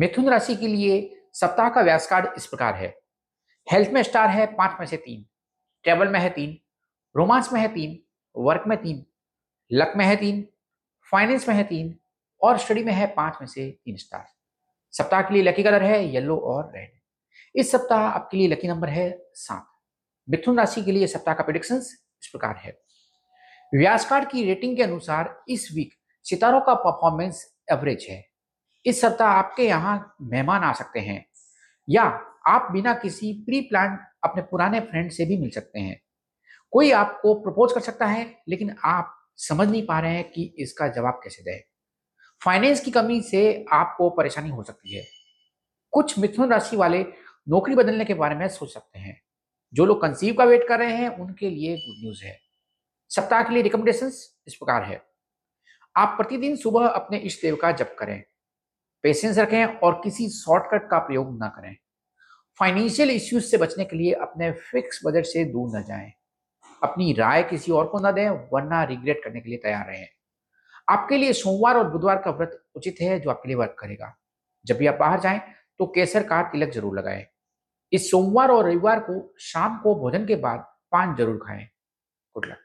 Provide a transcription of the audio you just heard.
मिथुन राशि के लिए सप्ताह का व्यास कार्ड इस प्रकार है। हेल्थ में स्टार है पाँच में से तीन, ट्रेवल में है तीन, रोमांस में है तीन, वर्क में तीन, लक में है तीन, फाइनेंस में है तीन और स्टडी में है पाँच में से तीन स्टार। सप्ताह के लिए लकी कलर है, येलो और रेड। इस सप्ताह आपके लिए लकी नंबर है सात। मिथुन राशि के लिए सप्ताह का प्रिडिक्शन इस प्रकार है। व्यास कार्ड की रेटिंग के अनुसार इस वीक सितारों का परफॉर्मेंस एवरेज है। इस सप्ताह आपके यहाँ मेहमान आ सकते हैं। या आप बिना किसी प्री प्लान अपने पुराने फ्रेंड से भी मिल सकते हैं। कोई आपको प्रपोज कर सकता है, लेकिन आप समझ नहीं पा रहे हैं कि इसका जवाब कैसे दें। फाइनेंस की कमी से आपको परेशानी हो सकती है। कुछ मिथुन राशि वाले नौकरी बदलने के बारे में सोच सकते हैं। जो लोग कंसीव का वेट कर रहे हैं, उनके लिए गुड न्यूज़ है। सप्ताह के लिए रिकमेंडेशन इस प्रकार है। आप प्रतिदिन सुबह अपने इष्ट देव का जप करें। पेशेंस रखें और किसी शॉर्टकट का प्रयोग ना करें। फाइनेंशियल इश्यूज़ से बचने के लिए अपने फिक्स बजट से दूर न जाएँ। अपनी राय किसी और को ना दें, वरना रिग्रेट करने के लिए तैयार रहें। आपके लिए सोमवार और बुधवार का व्रत उचित है जो आपके लिए वर्क करेगा। जब भी आप बाहर जाएँ तो केसर का तिलक ज़रूर लगाएँ। इस सोमवार और रविवार को शाम को भोजन के बाद पान ज़रूर खाएँ। Good luck